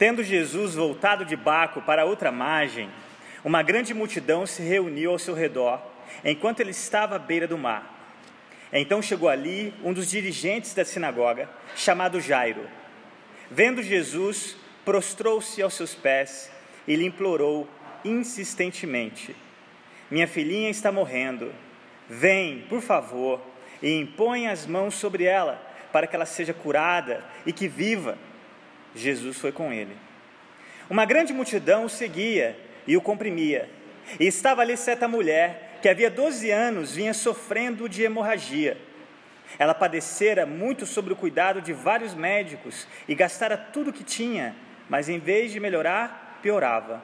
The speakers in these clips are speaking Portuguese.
Tendo Jesus voltado de barco para outra margem, uma grande multidão se reuniu ao seu redor, enquanto ele estava à beira do mar. Então chegou ali um dos dirigentes da sinagoga, chamado Jairo. Vendo Jesus, prostrou-se aos seus pés e lhe implorou insistentemente: Minha filhinha está morrendo. Vem, por favor, e impõe as mãos sobre ela, para que ela seja curada e que viva. Jesus foi com ele. Uma grande multidão o seguia e o comprimia. E estava ali certa mulher que havia 12 anos vinha sofrendo de hemorragia. Ela padecera muito sobre o cuidado de vários médicos e gastara tudo o que tinha, mas em vez de melhorar, piorava.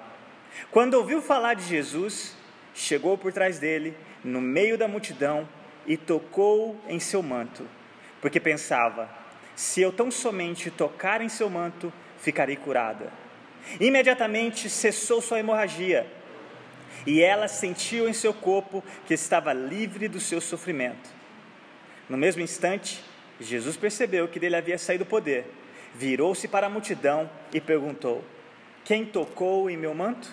Quando ouviu falar de Jesus, chegou por trás dele, no meio da multidão, e tocou em seu manto, porque pensava: se eu tão somente tocar em seu manto, ficarei curada. Imediatamente cessou sua hemorragia, e ela sentiu em seu corpo que estava livre do seu sofrimento. No mesmo instante, Jesus percebeu que dele havia saído o poder, virou-se para a multidão e perguntou: Quem tocou em meu manto?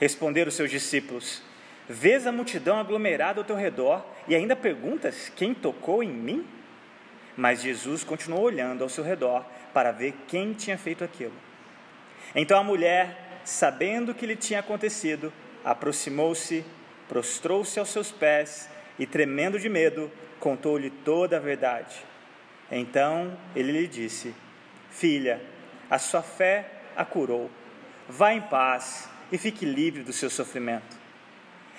Responderam seus discípulos: Vês a multidão aglomerada ao teu redor e ainda perguntas: Quem tocou em mim? Mas Jesus continuou olhando ao seu redor para ver quem tinha feito aquilo. Então a mulher, sabendo o que lhe tinha acontecido, aproximou-se, prostrou-se aos seus pés e, tremendo de medo, contou-lhe toda a verdade. Então ele lhe disse: Filha, a sua fé a curou. Vá em paz e fique livre do seu sofrimento.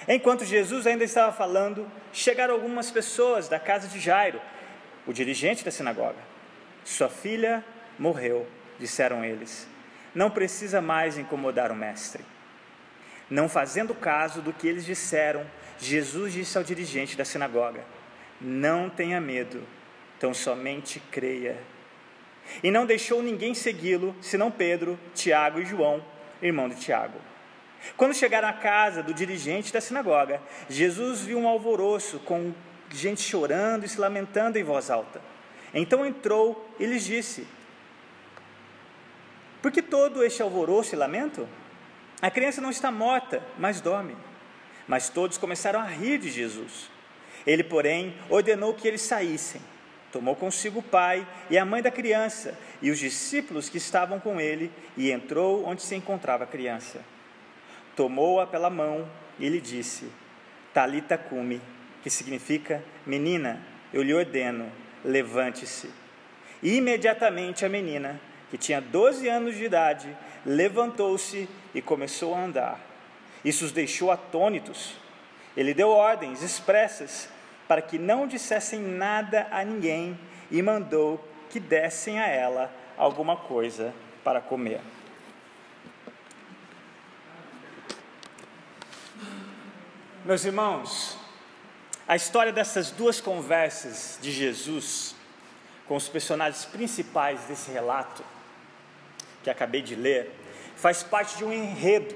Enquanto Jesus ainda estava falando, chegaram algumas pessoas da casa de Jairo, o dirigente da sinagoga. Sua filha morreu, disseram eles. Não precisa mais incomodar o mestre. Não fazendo caso do que eles disseram, Jesus disse ao dirigente da sinagoga: Não tenha medo, tão somente creia. E não deixou ninguém segui-lo, senão Pedro, Tiago e João, irmão de Tiago. Quando chegaram à casa do dirigente da sinagoga, Jesus viu um alvoroço com gente chorando e se lamentando em voz alta. Então entrou e lhes disse: Por que todo este alvoroço e lamento? A criança não está morta, mas dorme. Mas todos começaram a rir de Jesus. Ele, porém, ordenou que eles saíssem. Tomou consigo o pai e a mãe da criança e os discípulos que estavam com ele e entrou onde se encontrava a criança. Tomou-a pela mão e lhe disse: Talita cumi, que significa menina, eu lhe ordeno, levante-se. E imediatamente a menina, que tinha 12 anos de idade, levantou-se e começou a andar. Isso os deixou atônitos. Ele deu ordens expressas para que não dissessem nada a ninguém e mandou que dessem a ela alguma coisa para comer. Meus irmãos, a história dessas duas conversas de Jesus com os personagens principais desse relato que acabei de ler faz parte de um enredo.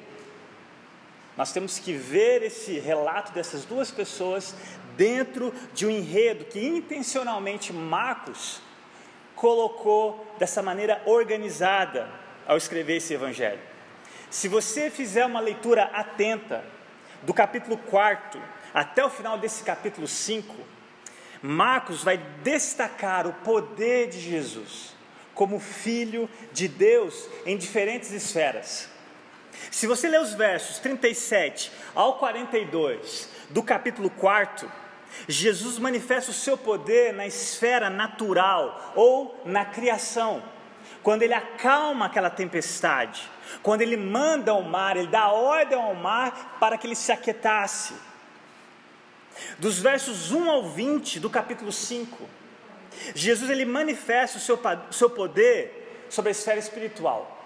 Nós temos que ver esse relato dessas duas pessoas dentro de um enredo que intencionalmente Marcos colocou dessa maneira organizada ao escrever esse evangelho. Se você fizer uma leitura atenta do capítulo 4 até o final desse capítulo 5, Marcos vai destacar o poder de Jesus como filho de Deus em diferentes esferas. Se você ler os versos 37 ao 42 do capítulo 4, Jesus manifesta o seu poder na esfera natural ou na criação. Quando ele acalma aquela tempestade, quando ele manda ao mar, ele dá ordem ao mar para que ele se aquietasse. Dos versos 1 ao 20 do capítulo 5, Jesus ele manifesta o seu, seu poder sobre a esfera espiritual.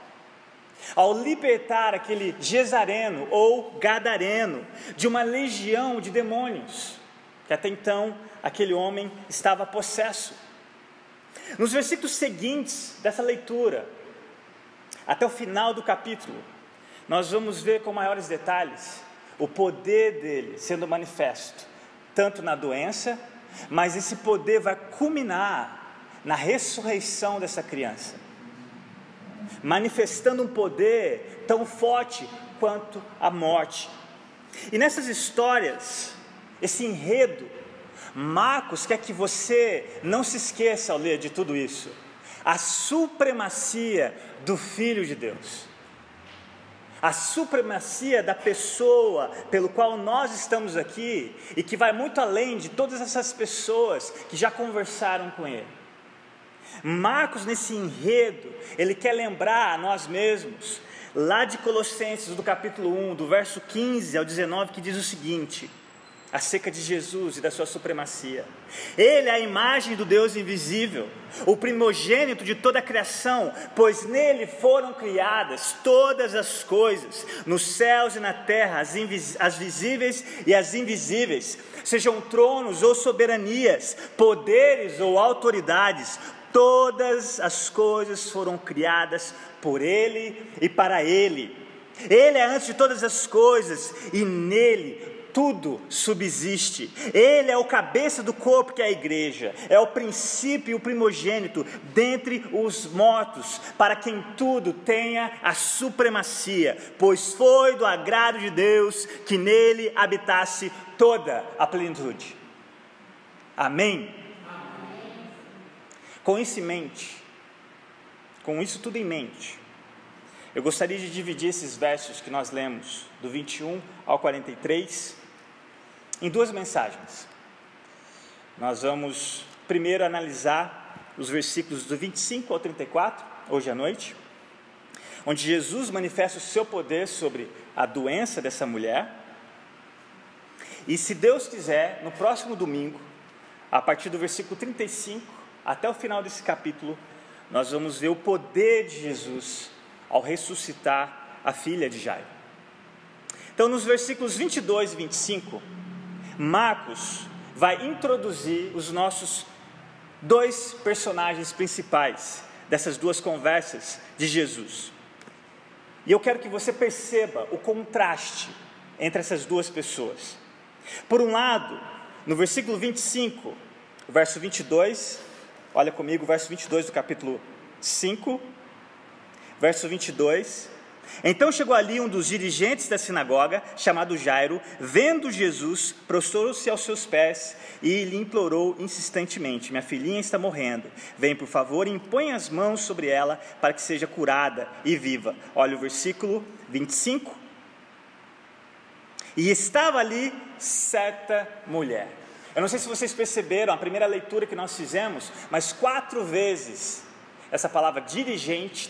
Ao libertar aquele Gesareno ou Gadareno de uma legião de demônios, que até então aquele homem estava possesso. Nos versículos seguintes dessa leitura, até o final do capítulo, nós vamos ver com maiores detalhes o poder dele sendo manifesto, tanto na doença mas esse poder vai culminar na ressurreição dessa criança. manifestando um poder tão forte quanto a morte. E nessas histórias, esse enredo, Marcos quer que você não se esqueça ao ler de tudo isso, a supremacia do Filho de Deus a supremacia da pessoa pelo qual nós estamos aqui e que vai muito além de todas essas pessoas que já conversaram com ele. Marcos, nesse enredo, ele quer lembrar a nós mesmos, lá de Colossenses, do capítulo 1, do verso 15 ao 19, que diz o seguinte: acerca de Jesus e da sua supremacia. Ele é a imagem do Deus invisível, o primogênito de toda a criação, pois nele foram criadas todas as coisas, nos céus e na terra, as, as visíveis e as invisíveis, sejam tronos ou soberanias, poderes ou autoridades, todas as coisas foram criadas por ele e para ele. Ele é antes de todas as coisas e nele tudo subsiste. Ele é o cabeça do corpo que é a igreja, é o princípio e o primogênito dentre os mortos, para quem tudo tenha a supremacia, pois foi do agrado de Deus que nele habitasse toda a plenitude. Amém? Amém. Com isso em mente, com isso tudo em mente, eu gostaria de dividir esses versos que nós lemos, do 21 ao 43, em duas mensagens. Nós vamos primeiro analisar os versículos do 25 ao 34, hoje à noite, onde Jesus manifesta o seu poder sobre a doença dessa mulher. E se Deus quiser, no próximo domingo, a partir do versículo 35 até o final desse capítulo, nós vamos ver o poder de Jesus ao ressuscitar a filha de Jairo. Então, nos versículos 22 e 25, Marcos vai introduzir os nossos dois personagens principais dessas duas conversas de Jesus. E eu quero que você perceba o contraste entre essas duas pessoas. Por um lado, no versículo 25, o verso 22, olha comigo, verso 22 do capítulo 5, verso 22, então chegou ali um dos dirigentes da sinagoga, chamado Jairo, vendo Jesus, prostrou-se aos seus pés e lhe implorou insistentemente: Minha filhinha está morrendo, vem por favor e impõe as mãos sobre ela para que seja curada e viva. Olha o versículo 25. E estava ali certa mulher. Eu não sei se vocês perceberam a primeira leitura que nós fizemos, mas quatro vezes essa palavra dirigente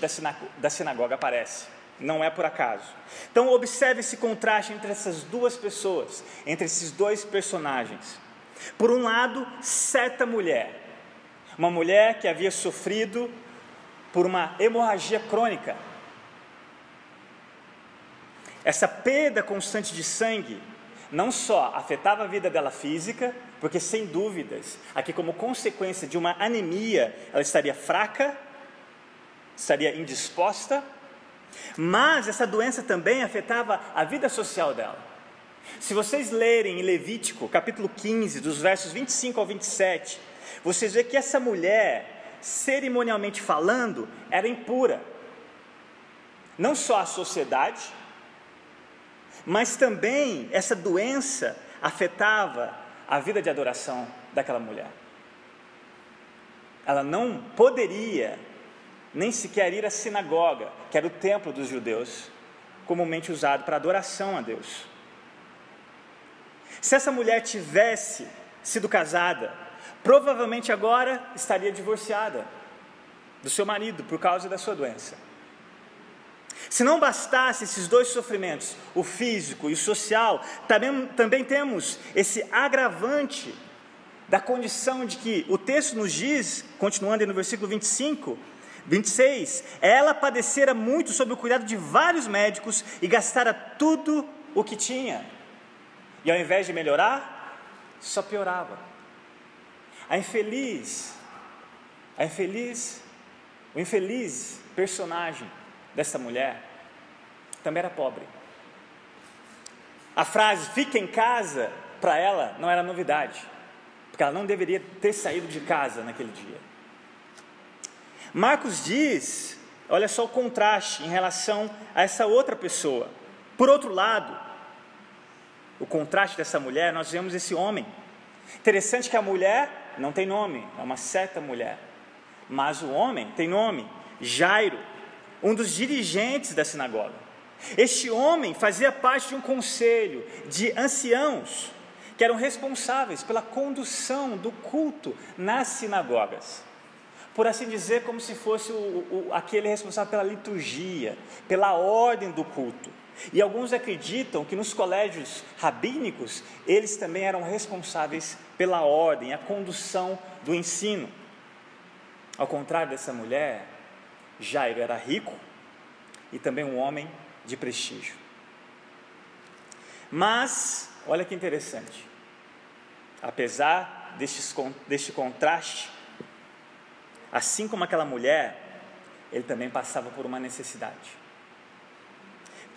da sinagoga aparece não é por acaso. Então, observe esse contraste entre essas duas pessoas, entre esses dois personagens. Por um lado, certa mulher, uma mulher que havia sofrido por uma hemorragia crônica. Essa perda constante de sangue não só afetava a vida dela física, porque sem dúvidas, aqui como consequência de uma anemia, ela estaria fraca, estaria indisposta, mas essa doença também afetava a vida social dela. Se vocês lerem em Levítico, capítulo 15, dos versos 25 ao 27, vocês vê que essa mulher, cerimonialmente falando, era impura. Não só a sociedade, mas também essa doença afetava a vida de adoração daquela mulher. Ela não poderia nem sequer ir à sinagoga, que era o templo dos judeus, comumente usado para adoração a Deus. Se essa mulher tivesse sido casada, provavelmente agora estaria divorciada do seu marido por causa da sua doença. Se não bastasse esses dois sofrimentos, o físico e o social, também, também temos esse agravante da condição de que o texto nos diz, continuando no versículo 25, 26. Ela padecera muito sob o cuidado de vários médicos e gastara tudo o que tinha. E ao invés de melhorar, só piorava. A infeliz, a infeliz, o infeliz personagem dessa mulher também era pobre. A frase fica em casa, para ela, não era novidade, porque ela não deveria ter saído de casa naquele dia. Marcos diz olha só o contraste em relação a essa outra pessoa. Por outro lado, o contraste dessa mulher, nós vemos esse homem. Interessante que a mulher não tem nome, é uma certa mulher. Mas o homem tem nome, Jairo, um dos dirigentes da sinagoga. Este homem fazia parte de um conselho de anciãos que eram responsáveis pela condução do culto nas sinagogas. Por assim dizer, como se fosse o, o, aquele responsável pela liturgia, pela ordem do culto. E alguns acreditam que nos colégios rabínicos, eles também eram responsáveis pela ordem, a condução do ensino. Ao contrário dessa mulher, Jairo era rico e também um homem de prestígio. Mas, olha que interessante, apesar deste contraste, assim como aquela mulher, ele também passava por uma necessidade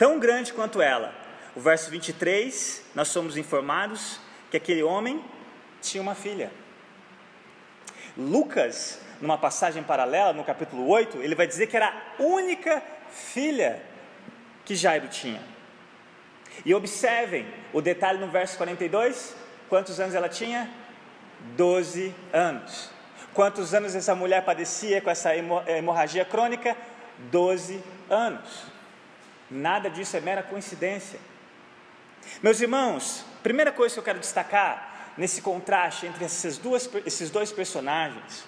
tão grande quanto ela. O verso 23, nós somos informados que aquele homem tinha uma filha. Lucas, numa passagem paralela, no capítulo 8, ele vai dizer que era a única filha que Jairo tinha. E observem o detalhe no verso 42: quantos anos ela tinha? Doze anos. Quantos anos essa mulher padecia com essa hemorragia crônica? Doze anos. Nada disso é mera coincidência. Meus irmãos, primeira coisa que eu quero destacar nesse contraste entre essas duas, esses dois personagens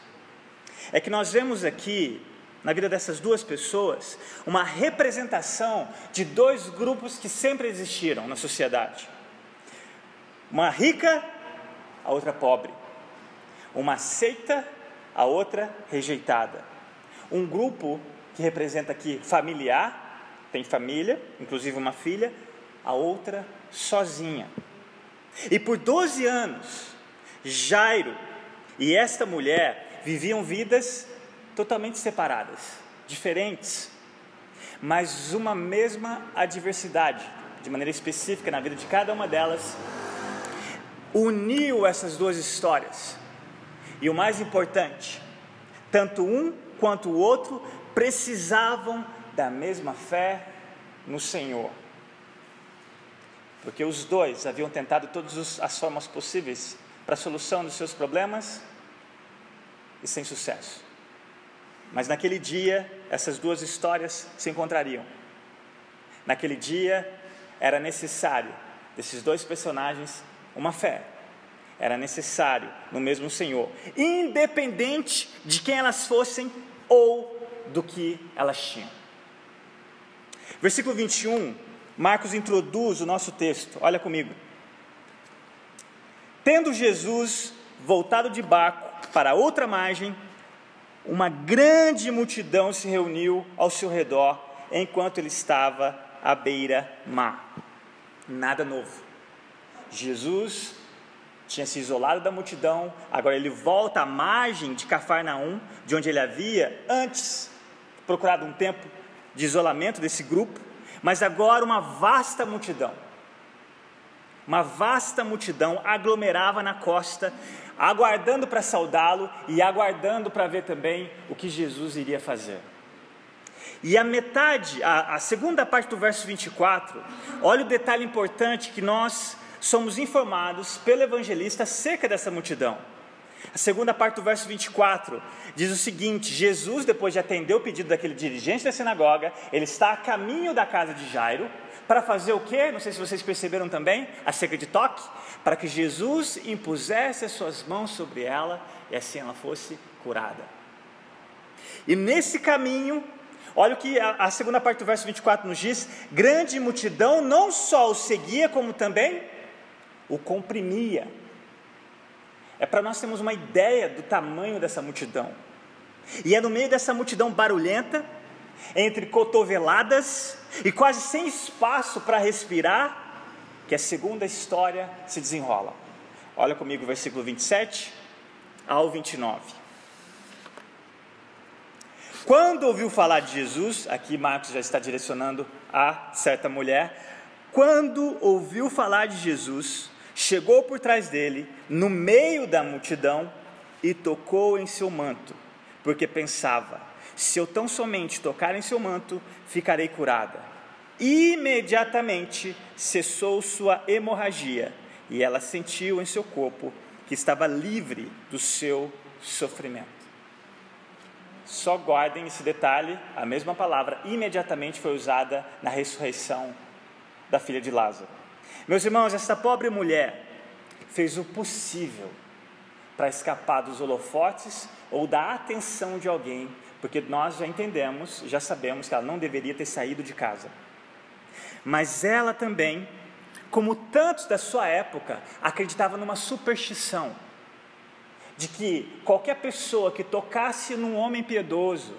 é que nós vemos aqui, na vida dessas duas pessoas, uma representação de dois grupos que sempre existiram na sociedade: uma rica, a outra pobre, uma seita, a outra rejeitada. Um grupo que representa aqui familiar, tem família, inclusive uma filha, a outra sozinha. E por 12 anos, Jairo e esta mulher viviam vidas totalmente separadas, diferentes, mas uma mesma adversidade, de maneira específica na vida de cada uma delas, uniu essas duas histórias. E o mais importante, tanto um quanto o outro precisavam da mesma fé no Senhor. Porque os dois haviam tentado todas as formas possíveis para a solução dos seus problemas e sem sucesso. Mas naquele dia, essas duas histórias se encontrariam. Naquele dia, era necessário desses dois personagens uma fé. Era necessário no mesmo Senhor, independente de quem elas fossem ou do que elas tinham. Versículo 21, Marcos introduz o nosso texto, olha comigo. Tendo Jesus voltado de barco para outra margem, uma grande multidão se reuniu ao seu redor enquanto ele estava à beira-mar. Nada novo. Jesus tinha se isolado da multidão, agora ele volta à margem de Cafarnaum, de onde ele havia antes procurado um tempo de isolamento desse grupo, mas agora uma vasta multidão, uma vasta multidão aglomerava na costa, aguardando para saudá-lo e aguardando para ver também o que Jesus iria fazer. E a metade, a, a segunda parte do verso 24, olha o detalhe importante que nós somos informados pelo evangelista acerca dessa multidão. A segunda parte do verso 24 diz o seguinte: Jesus, depois de atender o pedido daquele dirigente da sinagoga, ele está a caminho da casa de Jairo para fazer o quê? Não sei se vocês perceberam também, acerca de toque, para que Jesus impusesse as suas mãos sobre ela e assim ela fosse curada. E nesse caminho, olha o que a, a segunda parte do verso 24 nos diz: grande multidão não só o seguia, como também o comprimia é para nós termos uma ideia do tamanho dessa multidão. E é no meio dessa multidão barulhenta, entre cotoveladas e quase sem espaço para respirar, que a segunda história se desenrola. Olha comigo o versículo 27 ao 29. Quando ouviu falar de Jesus, aqui Marcos já está direcionando a certa mulher, quando ouviu falar de Jesus, chegou por trás dele, no meio da multidão, e tocou em seu manto, porque pensava: Se eu tão somente tocar em seu manto, ficarei curada. Imediatamente cessou sua hemorragia e ela sentiu em seu corpo que estava livre do seu sofrimento. Só guardem esse detalhe, a mesma palavra imediatamente foi usada na ressurreição da filha de Lázaro. Meus irmãos, esta pobre mulher fez o possível para escapar dos holofotes ou da atenção de alguém, porque nós já entendemos, já sabemos que ela não deveria ter saído de casa. Mas ela também, como tantos da sua época, acreditava numa superstição de que qualquer pessoa que tocasse num homem piedoso,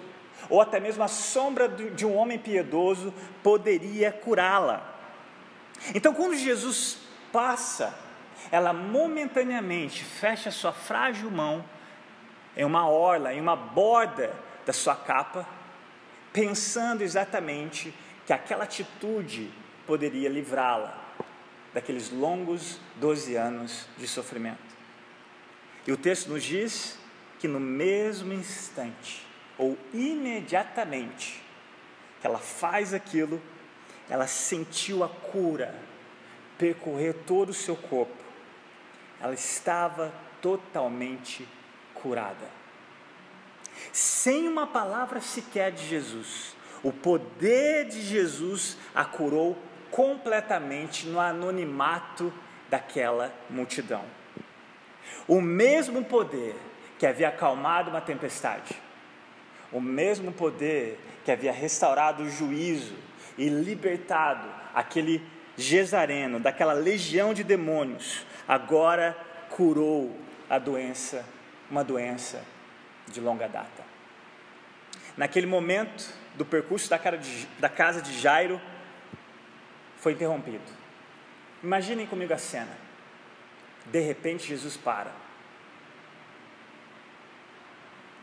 ou até mesmo a sombra de um homem piedoso, poderia curá-la. Então, quando Jesus passa, ela momentaneamente fecha sua frágil mão em uma orla, em uma borda da sua capa, pensando exatamente que aquela atitude poderia livrá-la daqueles longos 12 anos de sofrimento. E o texto nos diz que no mesmo instante, ou imediatamente, que ela faz aquilo, ela sentiu a cura percorrer todo o seu corpo. Ela estava totalmente curada. Sem uma palavra sequer de Jesus, o poder de Jesus a curou completamente no anonimato daquela multidão. O mesmo poder que havia acalmado uma tempestade, o mesmo poder que havia restaurado o juízo e libertado aquele Gesareno, daquela legião de demônios, agora curou a doença, uma doença de longa data. Naquele momento do percurso da, da casa de Jairo, foi interrompido. Imaginem comigo a cena. De repente Jesus para.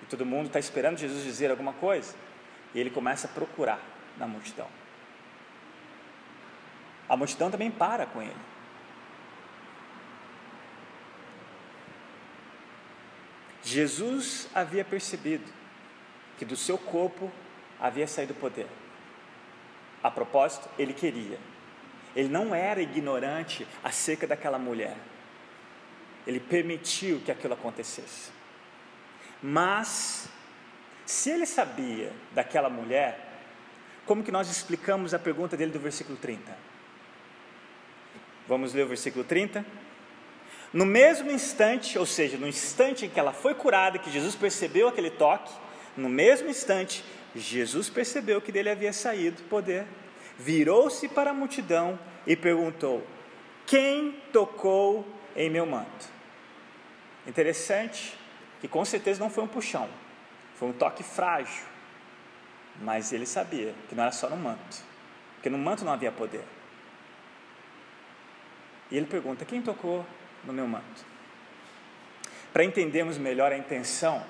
E todo mundo está esperando Jesus dizer alguma coisa. E ele começa a procurar na multidão. A multidão também para com ele. Jesus havia percebido que do seu corpo havia saído poder. A propósito, ele queria. Ele não era ignorante acerca daquela mulher. Ele permitiu que aquilo acontecesse. Mas, se ele sabia daquela mulher, como que nós explicamos a pergunta dele do versículo 30? Vamos ler o versículo 30? No mesmo instante, ou seja, no instante em que ela foi curada, que Jesus percebeu aquele toque, no mesmo instante, Jesus percebeu que dele havia saído poder, virou-se para a multidão e perguntou: Quem tocou em meu manto. Interessante que com certeza não foi um puxão, foi um toque frágil, mas ele sabia que não era só no manto, porque no manto não havia poder. E ele pergunta: quem tocou no meu manto? Para entendermos melhor a intenção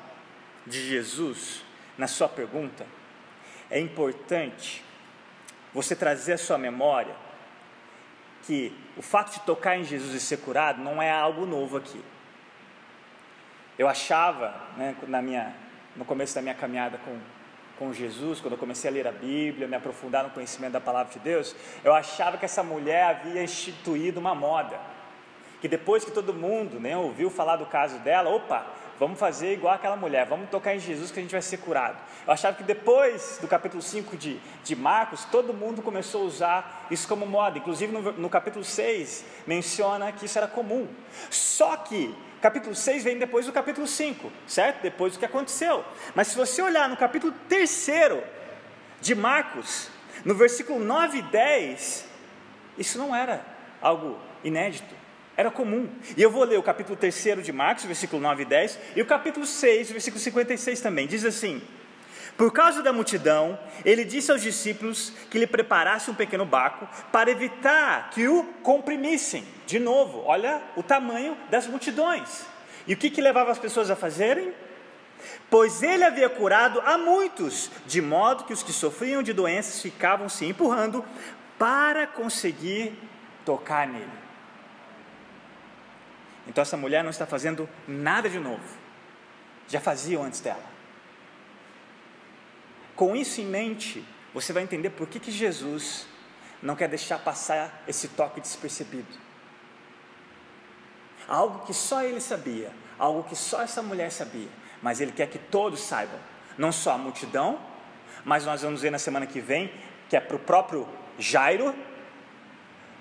de Jesus na sua pergunta, é importante você trazer à sua memória que o fato de tocar em Jesus e ser curado não é algo novo aqui. Eu achava, né, na minha, no começo da minha caminhada com, com Jesus, quando eu comecei a ler a Bíblia, me aprofundar no conhecimento da palavra de Deus, eu achava que essa mulher havia instituído uma moda. Que depois que todo mundo né, ouviu falar do caso dela, opa, vamos fazer igual aquela mulher, vamos tocar em Jesus que a gente vai ser curado. Eu achava que depois do capítulo 5 de, de Marcos, todo mundo começou a usar isso como moda, inclusive no, no capítulo 6 menciona que isso era comum. Só que capítulo 6 vem depois do capítulo 5, certo? Depois do que aconteceu. Mas se você olhar no capítulo 3 de Marcos, no versículo 9 e 10, isso não era algo inédito. Era comum. E eu vou ler o capítulo 3 de Marcos, versículo 9 e 10, e o capítulo 6, versículo 56 também. Diz assim: Por causa da multidão, ele disse aos discípulos que lhe preparasse um pequeno barco para evitar que o comprimissem. De novo, olha o tamanho das multidões. E o que, que levava as pessoas a fazerem? Pois ele havia curado a muitos, de modo que os que sofriam de doenças ficavam se empurrando para conseguir tocar nele. Então essa mulher não está fazendo nada de novo. Já faziam antes dela. Com isso em mente, você vai entender por que, que Jesus não quer deixar passar esse toque despercebido. Algo que só ele sabia, algo que só essa mulher sabia, mas ele quer que todos saibam, não só a multidão, mas nós vamos ver na semana que vem que é para o próprio Jairo,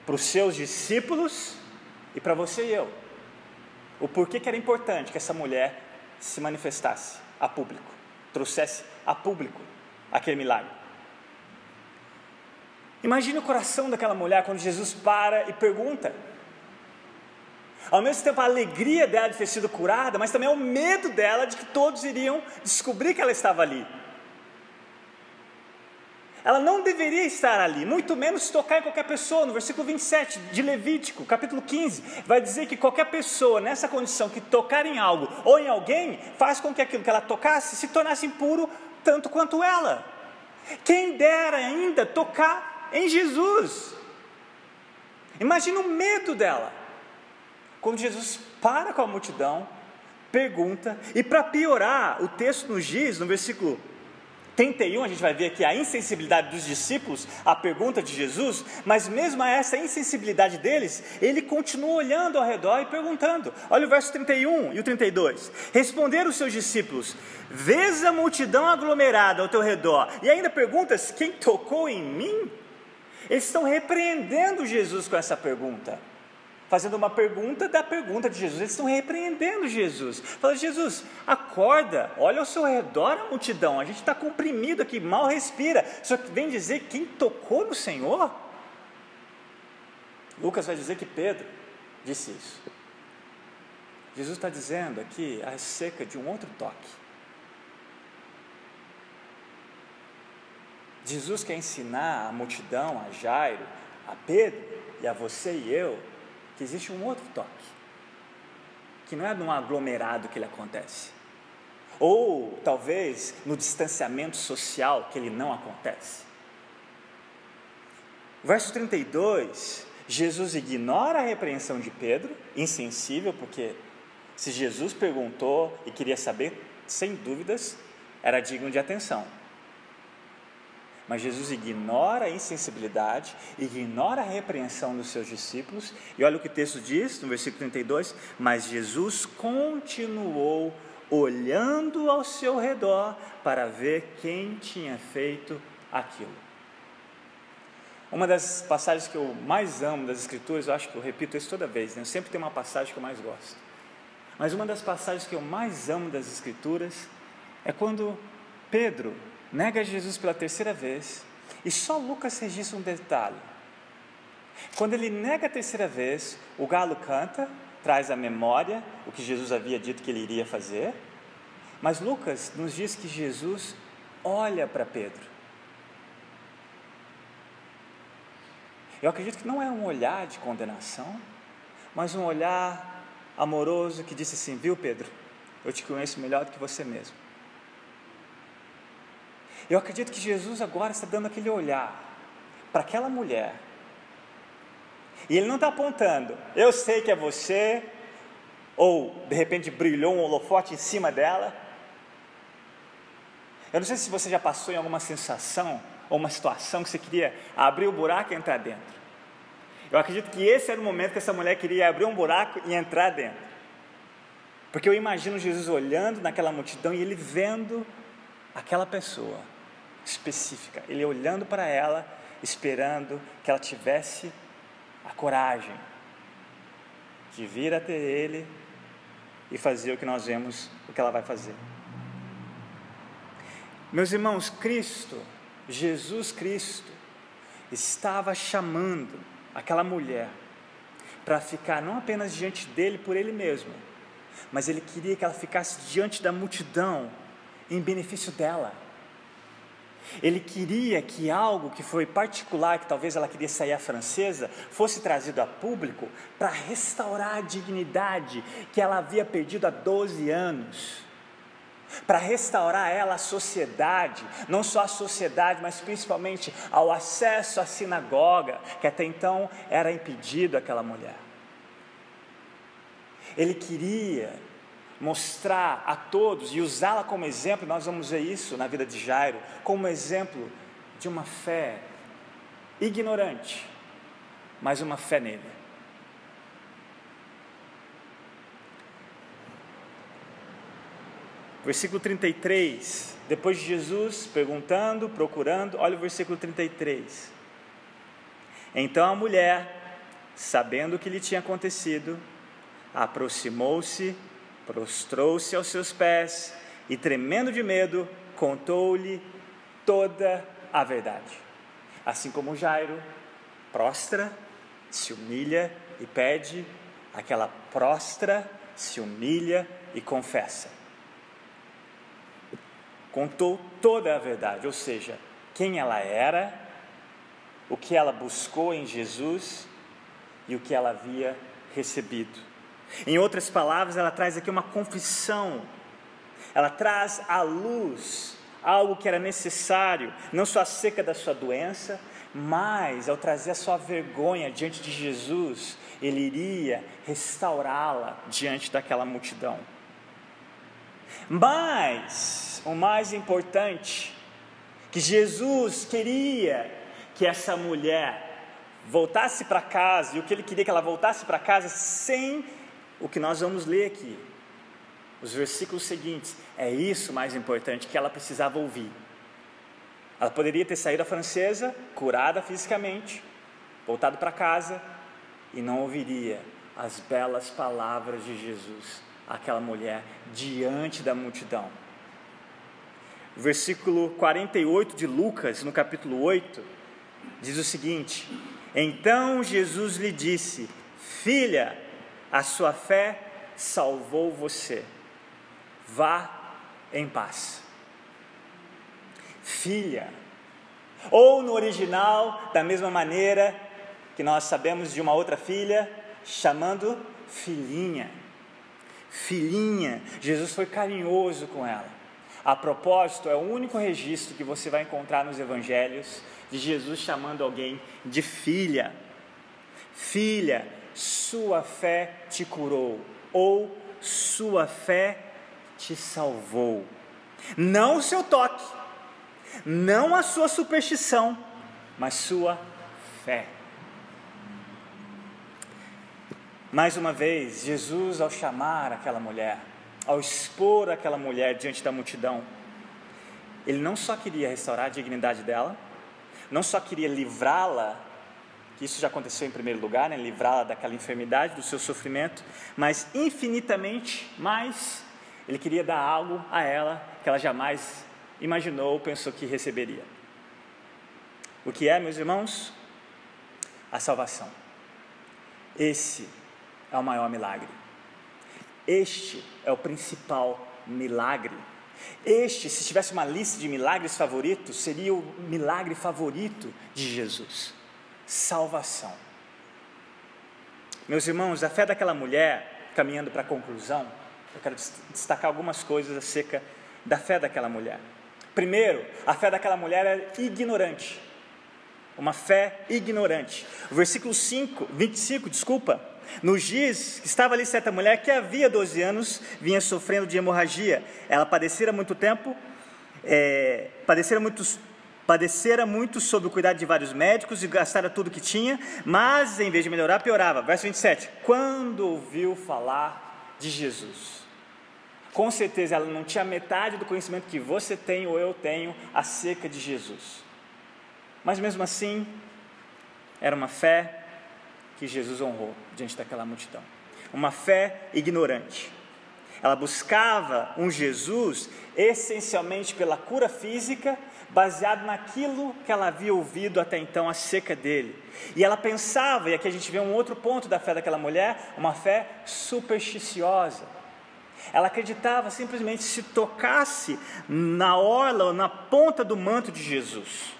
para os seus discípulos e para você e eu. O porquê que era importante que essa mulher se manifestasse a público, trouxesse a público aquele milagre. Imagine o coração daquela mulher quando Jesus para e pergunta. Ao mesmo tempo, a alegria dela de ter sido curada, mas também o medo dela de que todos iriam descobrir que ela estava ali. Ela não deveria estar ali, muito menos tocar em qualquer pessoa. No versículo 27 de Levítico, capítulo 15, vai dizer que qualquer pessoa nessa condição que tocar em algo ou em alguém, faz com que aquilo que ela tocasse se tornasse impuro tanto quanto ela. Quem dera ainda tocar em Jesus. Imagina o medo dela. Quando Jesus para com a multidão, pergunta, e para piorar, o texto nos diz, no versículo 31, a gente vai ver aqui a insensibilidade dos discípulos à pergunta de Jesus, mas mesmo a essa insensibilidade deles, ele continua olhando ao redor e perguntando. Olha o verso 31 e o 32. Responderam os seus discípulos: Vês a multidão aglomerada ao teu redor, e ainda perguntas: Quem tocou em mim? Eles estão repreendendo Jesus com essa pergunta fazendo uma pergunta da pergunta de Jesus. Eles estão repreendendo Jesus. Fala, Jesus, acorda, olha ao seu redor a multidão. A gente está comprimido aqui, mal respira. Só que vem dizer quem tocou no Senhor. Lucas vai dizer que Pedro disse isso. Jesus está dizendo aqui acerca de um outro toque. Jesus quer ensinar a multidão, a Jairo, a Pedro e a você e eu, que existe um outro toque, que não é num aglomerado que ele acontece, ou talvez no distanciamento social que ele não acontece. Verso 32, Jesus ignora a repreensão de Pedro, insensível, porque se Jesus perguntou e queria saber, sem dúvidas, era digno de atenção. Mas Jesus ignora a insensibilidade, ignora a repreensão dos seus discípulos, e olha o que o texto diz no versículo 32: Mas Jesus continuou olhando ao seu redor para ver quem tinha feito aquilo. Uma das passagens que eu mais amo das Escrituras, eu acho que eu repito isso toda vez, né? eu sempre tenho uma passagem que eu mais gosto. Mas uma das passagens que eu mais amo das Escrituras é quando Pedro nega Jesus pela terceira vez, e só Lucas registra um detalhe. Quando ele nega a terceira vez, o galo canta, traz à memória o que Jesus havia dito que ele iria fazer, mas Lucas nos diz que Jesus olha para Pedro. Eu acredito que não é um olhar de condenação, mas um olhar amoroso que disse assim: Viu, Pedro, eu te conheço melhor do que você mesmo. Eu acredito que Jesus agora está dando aquele olhar para aquela mulher. E ele não está apontando, eu sei que é você, ou de repente brilhou um holofote em cima dela. Eu não sei se você já passou em alguma sensação ou uma situação que você queria abrir o buraco e entrar dentro. Eu acredito que esse era o momento que essa mulher queria abrir um buraco e entrar dentro. Porque eu imagino Jesus olhando naquela multidão e ele vendo aquela pessoa específica. Ele olhando para ela, esperando que ela tivesse a coragem de vir até ele e fazer o que nós vemos, o que ela vai fazer. Meus irmãos, Cristo, Jesus Cristo, estava chamando aquela mulher para ficar não apenas diante dele por ele mesmo, mas ele queria que ela ficasse diante da multidão em benefício dela. Ele queria que algo que foi particular, que talvez ela queria sair a francesa, fosse trazido a público para restaurar a dignidade que ela havia perdido há 12 anos. Para restaurar ela à sociedade, não só à sociedade, mas principalmente ao acesso à sinagoga, que até então era impedido àquela mulher. Ele queria mostrar a todos e usá-la como exemplo, nós vamos ver isso na vida de Jairo, como exemplo de uma fé ignorante, mas uma fé nele. Versículo 33, depois de Jesus perguntando, procurando, olha o versículo 33. Então a mulher, sabendo o que lhe tinha acontecido, aproximou-se, prostrou-se aos seus pés e, tremendo de medo, contou-lhe toda a verdade. Assim como Jairo prostra, se humilha e pede, aquela prostra, se humilha e confessa. Contou toda a verdade, ou seja, quem ela era, o que ela buscou em Jesus e o que ela havia recebido. Em outras palavras, ela traz aqui uma confissão, ela traz à luz algo que era necessário, não só acerca da sua doença, mas ao trazer a sua vergonha diante de Jesus, ele iria restaurá-la diante daquela multidão. Mas, o mais importante, que Jesus queria que essa mulher voltasse para casa, e o que ele queria que ela voltasse para casa sem o que nós vamos ler aqui, os versículos seguintes, é isso mais importante que ela precisava ouvir. Ela poderia ter saído a francesa, curada fisicamente, voltado para casa e não ouviria as belas palavras de Jesus àquela mulher diante da multidão. O versículo 48 de Lucas, no capítulo 8, diz o seguinte: Então Jesus lhe disse: Filha, a sua fé salvou você. Vá em paz filha. Ou no original, da mesma maneira que nós sabemos de uma outra filha, chamando filhinha. Filhinha, Jesus foi carinhoso com ela. A propósito, é o único registro que você vai encontrar nos evangelhos de Jesus chamando alguém de filha. Filha, sua fé te curou, ou sua fé te salvou. Não o seu toque, não a sua superstição, mas sua fé. Mais uma vez, Jesus, ao chamar aquela mulher, ao expor aquela mulher diante da multidão, ele não só queria restaurar a dignidade dela, não só queria livrá-la, que isso já aconteceu em primeiro lugar, né, livrá-la daquela enfermidade, do seu sofrimento, mas infinitamente mais, ele queria dar algo a ela que ela jamais imaginou ou pensou que receberia. O que é, meus irmãos? A salvação. Esse é o maior milagre. Este é o principal milagre. Este, se tivesse uma lista de milagres favoritos, seria o milagre favorito de Jesus: salvação. Meus irmãos, a fé daquela mulher, caminhando para a conclusão, eu quero destacar algumas coisas acerca da fé daquela mulher. Primeiro, a fé daquela mulher era ignorante. Uma fé ignorante. O versículo 5, 25, desculpa, nos diz que estava ali certa mulher que havia 12 anos vinha sofrendo de hemorragia. Ela padecera muito tempo, é, padecera muitos padecera muito sob o cuidado de vários médicos e gastara tudo que tinha, mas em vez de melhorar, piorava. Verso 27. Quando ouviu falar de Jesus, com certeza ela não tinha metade do conhecimento que você tem ou eu tenho acerca de Jesus. Mas mesmo assim, era uma fé que Jesus honrou diante daquela multidão. Uma fé ignorante. Ela buscava um Jesus essencialmente pela cura física, baseado naquilo que ela havia ouvido até então acerca dele. E ela pensava, e aqui a gente vê um outro ponto da fé daquela mulher, uma fé supersticiosa ela acreditava simplesmente se tocasse na orla ou na ponta do manto de Jesus.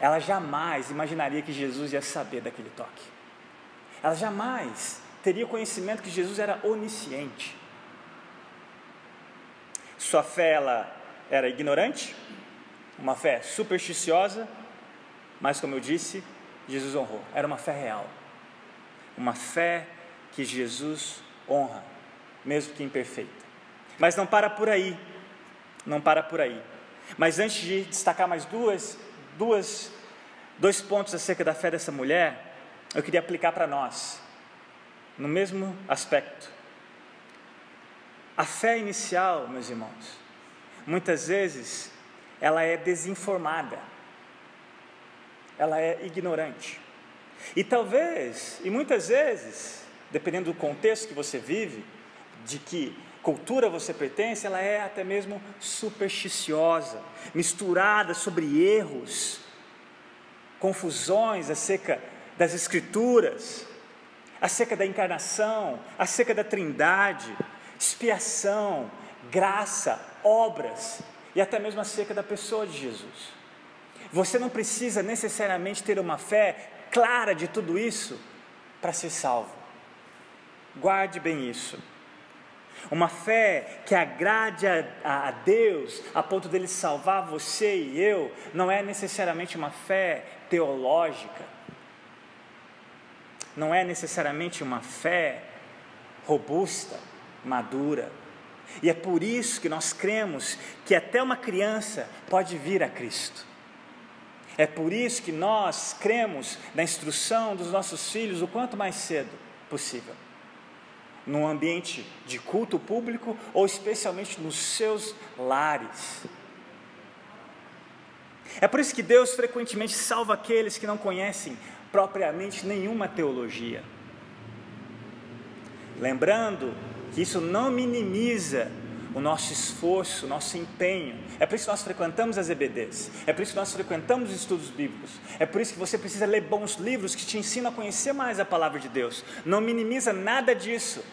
Ela jamais imaginaria que Jesus ia saber daquele toque. Ela jamais teria conhecimento que Jesus era onisciente. Sua fé ela era ignorante, uma fé supersticiosa, mas como eu disse, Jesus honrou. Era uma fé real. Uma fé que Jesus honra mesmo que imperfeita. Mas não para por aí, não para por aí. Mas antes de destacar mais duas, duas, dois pontos acerca da fé dessa mulher, eu queria aplicar para nós, no mesmo aspecto. A fé inicial, meus irmãos, muitas vezes ela é desinformada, ela é ignorante. E talvez, e muitas vezes, dependendo do contexto que você vive, de que cultura você pertence, ela é até mesmo supersticiosa, misturada sobre erros, confusões acerca das Escrituras, acerca da encarnação, acerca da trindade, expiação, graça, obras e até mesmo acerca da pessoa de Jesus. Você não precisa necessariamente ter uma fé clara de tudo isso para ser salvo. Guarde bem isso. Uma fé que agrade a, a, Deus a ponto dele salvar você e eu, não é necessariamente uma fé teológica, não é necessariamente uma fé robusta, madura. E é por isso que nós cremos que até uma criança pode vir a Cristo. É por isso que nós cremos na instrução dos nossos filhos o quanto mais cedo possível. Num ambiente de culto público ou especialmente nos seus lares. É por isso que Deus frequentemente salva aqueles que não conhecem propriamente nenhuma teologia. Lembrando que isso não minimiza o nosso esforço, o nosso empenho. É por isso que nós frequentamos as EBDs, é por isso que nós frequentamos os estudos bíblicos, é por isso que você precisa ler bons livros que te ensinam a conhecer mais a palavra de Deus. Não minimiza nada disso,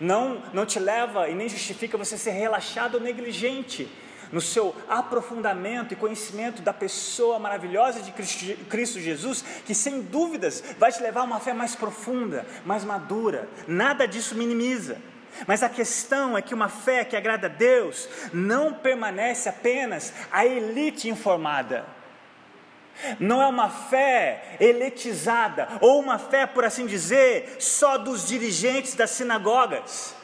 não, não te leva e nem justifica você ser relaxado ou negligente no seu aprofundamento e conhecimento da pessoa maravilhosa de Cristo Jesus, que sem dúvidas vai te levar a uma fé mais profunda, mais madura. Nada disso minimiza. Mas a questão é que uma fé que agrada a Deus não permanece apenas a elite informada. Não é uma fé elitizada, ou uma fé, por assim dizer, só dos dirigentes das sinagogas.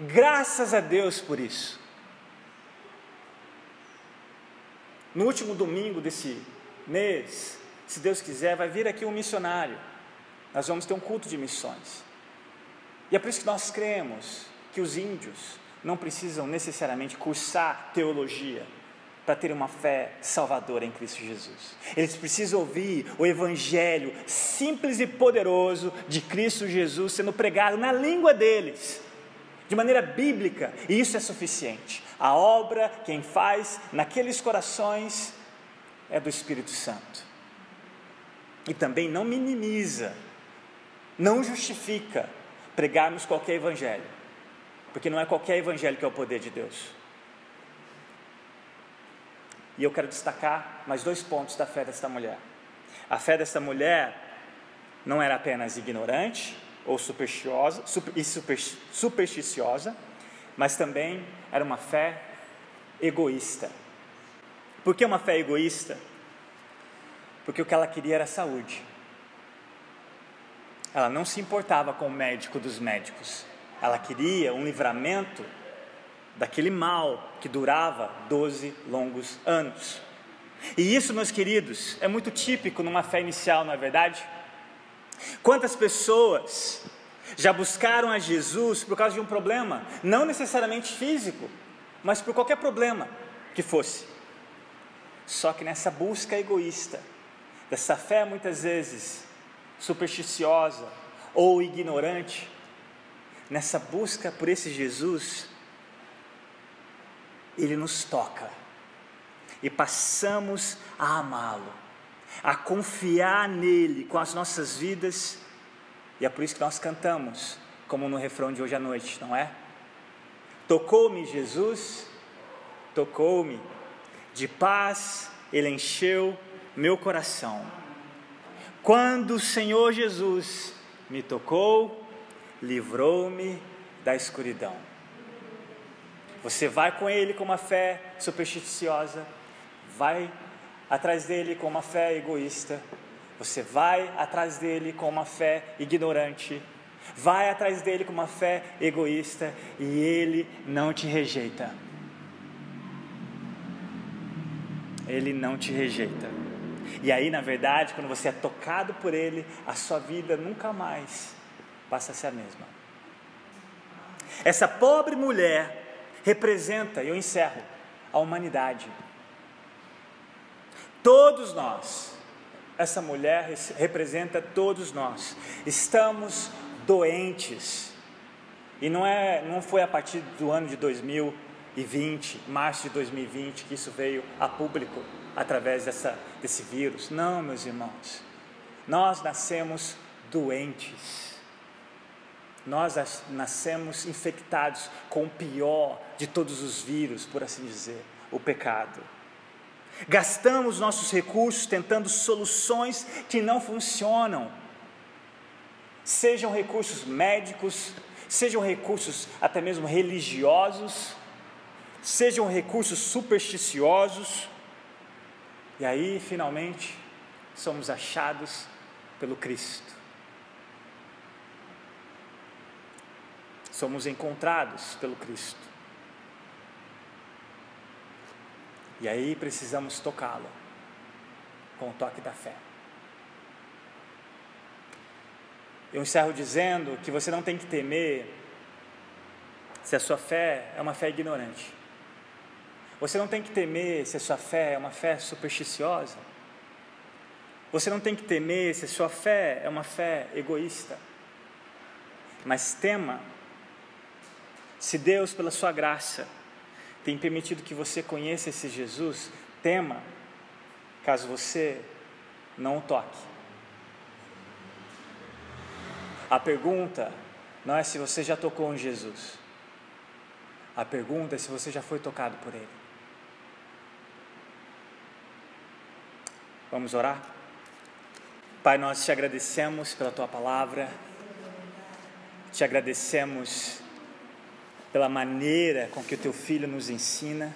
Graças a Deus por isso. No último domingo desse mês, se Deus quiser, vai vir aqui um missionário. Nós vamos ter um culto de missões. E é por isso que nós cremos que os índios não precisam necessariamente cursar teologia para ter uma fé salvadora em Cristo Jesus. Eles precisam ouvir o evangelho simples e poderoso de Cristo Jesus sendo pregado na língua deles, de maneira bíblica, e isso é suficiente. A obra, quem faz naqueles corações é do Espírito Santo. E também não minimiza, não justifica pregarmos qualquer evangelho, porque não é qualquer evangelho que é o poder de Deus. E eu quero destacar mais dois pontos da fé desta mulher. A fé desta mulher não era apenas ignorante ou supersticiosa, super, super, supersticiosa, mas também era uma fé egoísta. Por que uma fé egoísta? Porque o que ela queria era saúde. Ela não se importava com o médico dos médicos. Ela queria um livramento daquele mal que durava 12 longos anos. E isso, meus queridos, é muito típico numa fé inicial, não é verdade? Quantas pessoas já buscaram a Jesus por causa de um problema, não necessariamente físico, mas por qualquer problema que fosse. Só que nessa busca egoísta, dessa fé muitas vezes supersticiosa ou ignorante, nessa busca por esse Jesus, ele nos toca e passamos a amá-lo, a confiar nele com as nossas vidas e é por isso que nós cantamos, como no refrão de hoje à noite, não é? Tocou-me Jesus, tocou-me, de paz ele encheu meu coração. Quando o Senhor Jesus me tocou, livrou-me da escuridão. Você vai com ele com uma fé supersticiosa, vai atrás dele com uma fé egoísta, você vai atrás dele com uma fé ignorante, Vai atrás dele com uma fé egoísta e ele não te rejeita. Ele não te rejeita. E aí, na verdade, quando você é tocado por ele, a sua vida nunca mais passa a ser a mesma. Essa pobre mulher representa, e eu encerro, a humanidade. Todos nós, essa mulher representa todos nós, estamos doentes. E não, é, não foi a partir do ano de 2020, março de 2020, que isso veio a público através dessa, desse vírus. Não, meus irmãos. Nós nascemos doentes. Nós nascemos infectados com o pior de todos os vírus, por assim dizer, o pecado. Gastamos nossos recursos tentando soluções que não funcionam. Sejam recursos médicos, sejam recursos até mesmo religiosos, sejam recursos supersticiosos. E aí, finalmente, somos achados pelo Cristo. Somos encontrados pelo Cristo. E aí precisamos tocá-lo com o toque da fé. Eu encerro dizendo que você não tem que temer se a sua fé é uma fé ignorante. Você não tem que temer se a sua fé é uma fé supersticiosa. Você não tem que temer se a sua fé é uma fé egoísta. Mas tema se Deus, pela sua graça, tem permitido que você conheça esse Jesus, tema, caso você não o toque. A pergunta não é se você já tocou em Jesus. A pergunta é se você já foi tocado por Ele. Vamos orar? Pai, nós te agradecemos pela tua palavra, te agradecemos pela maneira com que o teu filho nos ensina.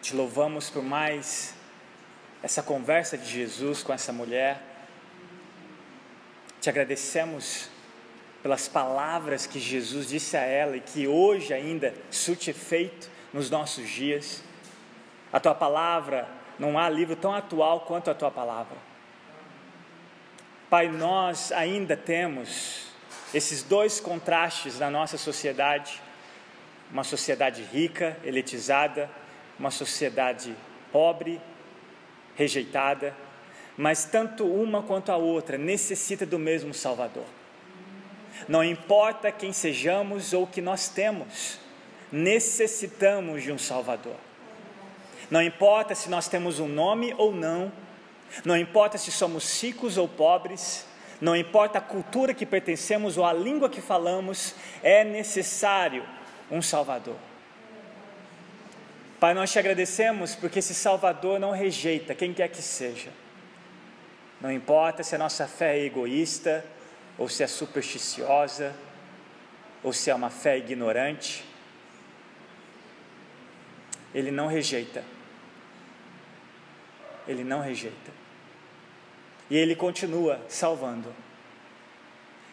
Te louvamos por mais essa conversa de Jesus com essa mulher. Te agradecemos pelas palavras que Jesus disse a ela e que hoje ainda surte efeito nos nossos dias. A tua palavra, não há livro tão atual quanto a tua palavra. Pai, nós ainda temos esses dois contrastes na nossa sociedade, uma sociedade rica, elitizada, uma sociedade pobre, rejeitada, mas tanto uma quanto a outra necessita do mesmo Salvador. Não importa quem sejamos ou o que nós temos, necessitamos de um Salvador. Não importa se nós temos um nome ou não, não importa se somos ricos ou pobres, não importa a cultura que pertencemos ou a língua que falamos, é necessário um Salvador. Pai, nós te agradecemos porque esse Salvador não rejeita quem quer que seja. Não importa se a nossa fé é egoísta, ou se é supersticiosa, ou se é uma fé ignorante, Ele não rejeita. Ele não rejeita. E Ele continua salvando.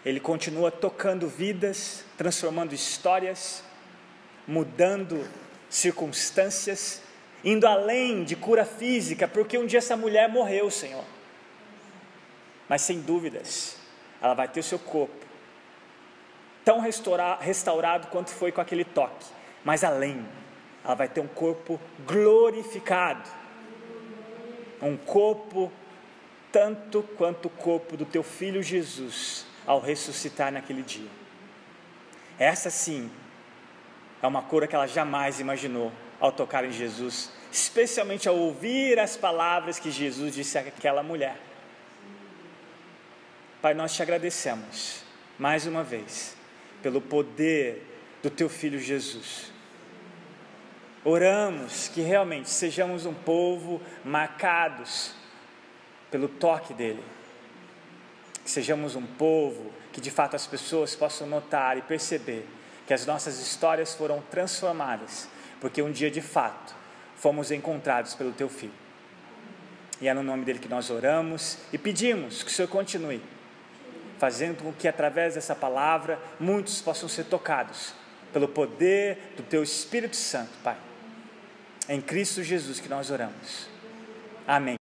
Ele continua tocando vidas, transformando histórias, mudando circunstâncias, indo além de cura física, porque um dia essa mulher morreu, Senhor. Mas sem dúvidas, ela vai ter o seu corpo tão restaurado quanto foi com aquele toque, mas além, ela vai ter um corpo glorificado, um corpo tanto quanto o corpo do teu filho Jesus ao ressuscitar naquele dia. Essa sim é uma cura que ela jamais imaginou ao tocar em Jesus, especialmente ao ouvir as palavras que Jesus disse àquela mulher. Pai, nós te agradecemos mais uma vez pelo poder do teu filho Jesus. Oramos que realmente sejamos um povo marcados pelo toque dele. Que sejamos um povo que de fato as pessoas possam notar e perceber que as nossas histórias foram transformadas, porque um dia de fato fomos encontrados pelo teu filho. E é no nome dele que nós oramos e pedimos que o Senhor continue fazendo com que através dessa palavra muitos possam ser tocados pelo poder do Teu Espírito Santo, Pai. É em Cristo Jesus que nós oramos. Amém.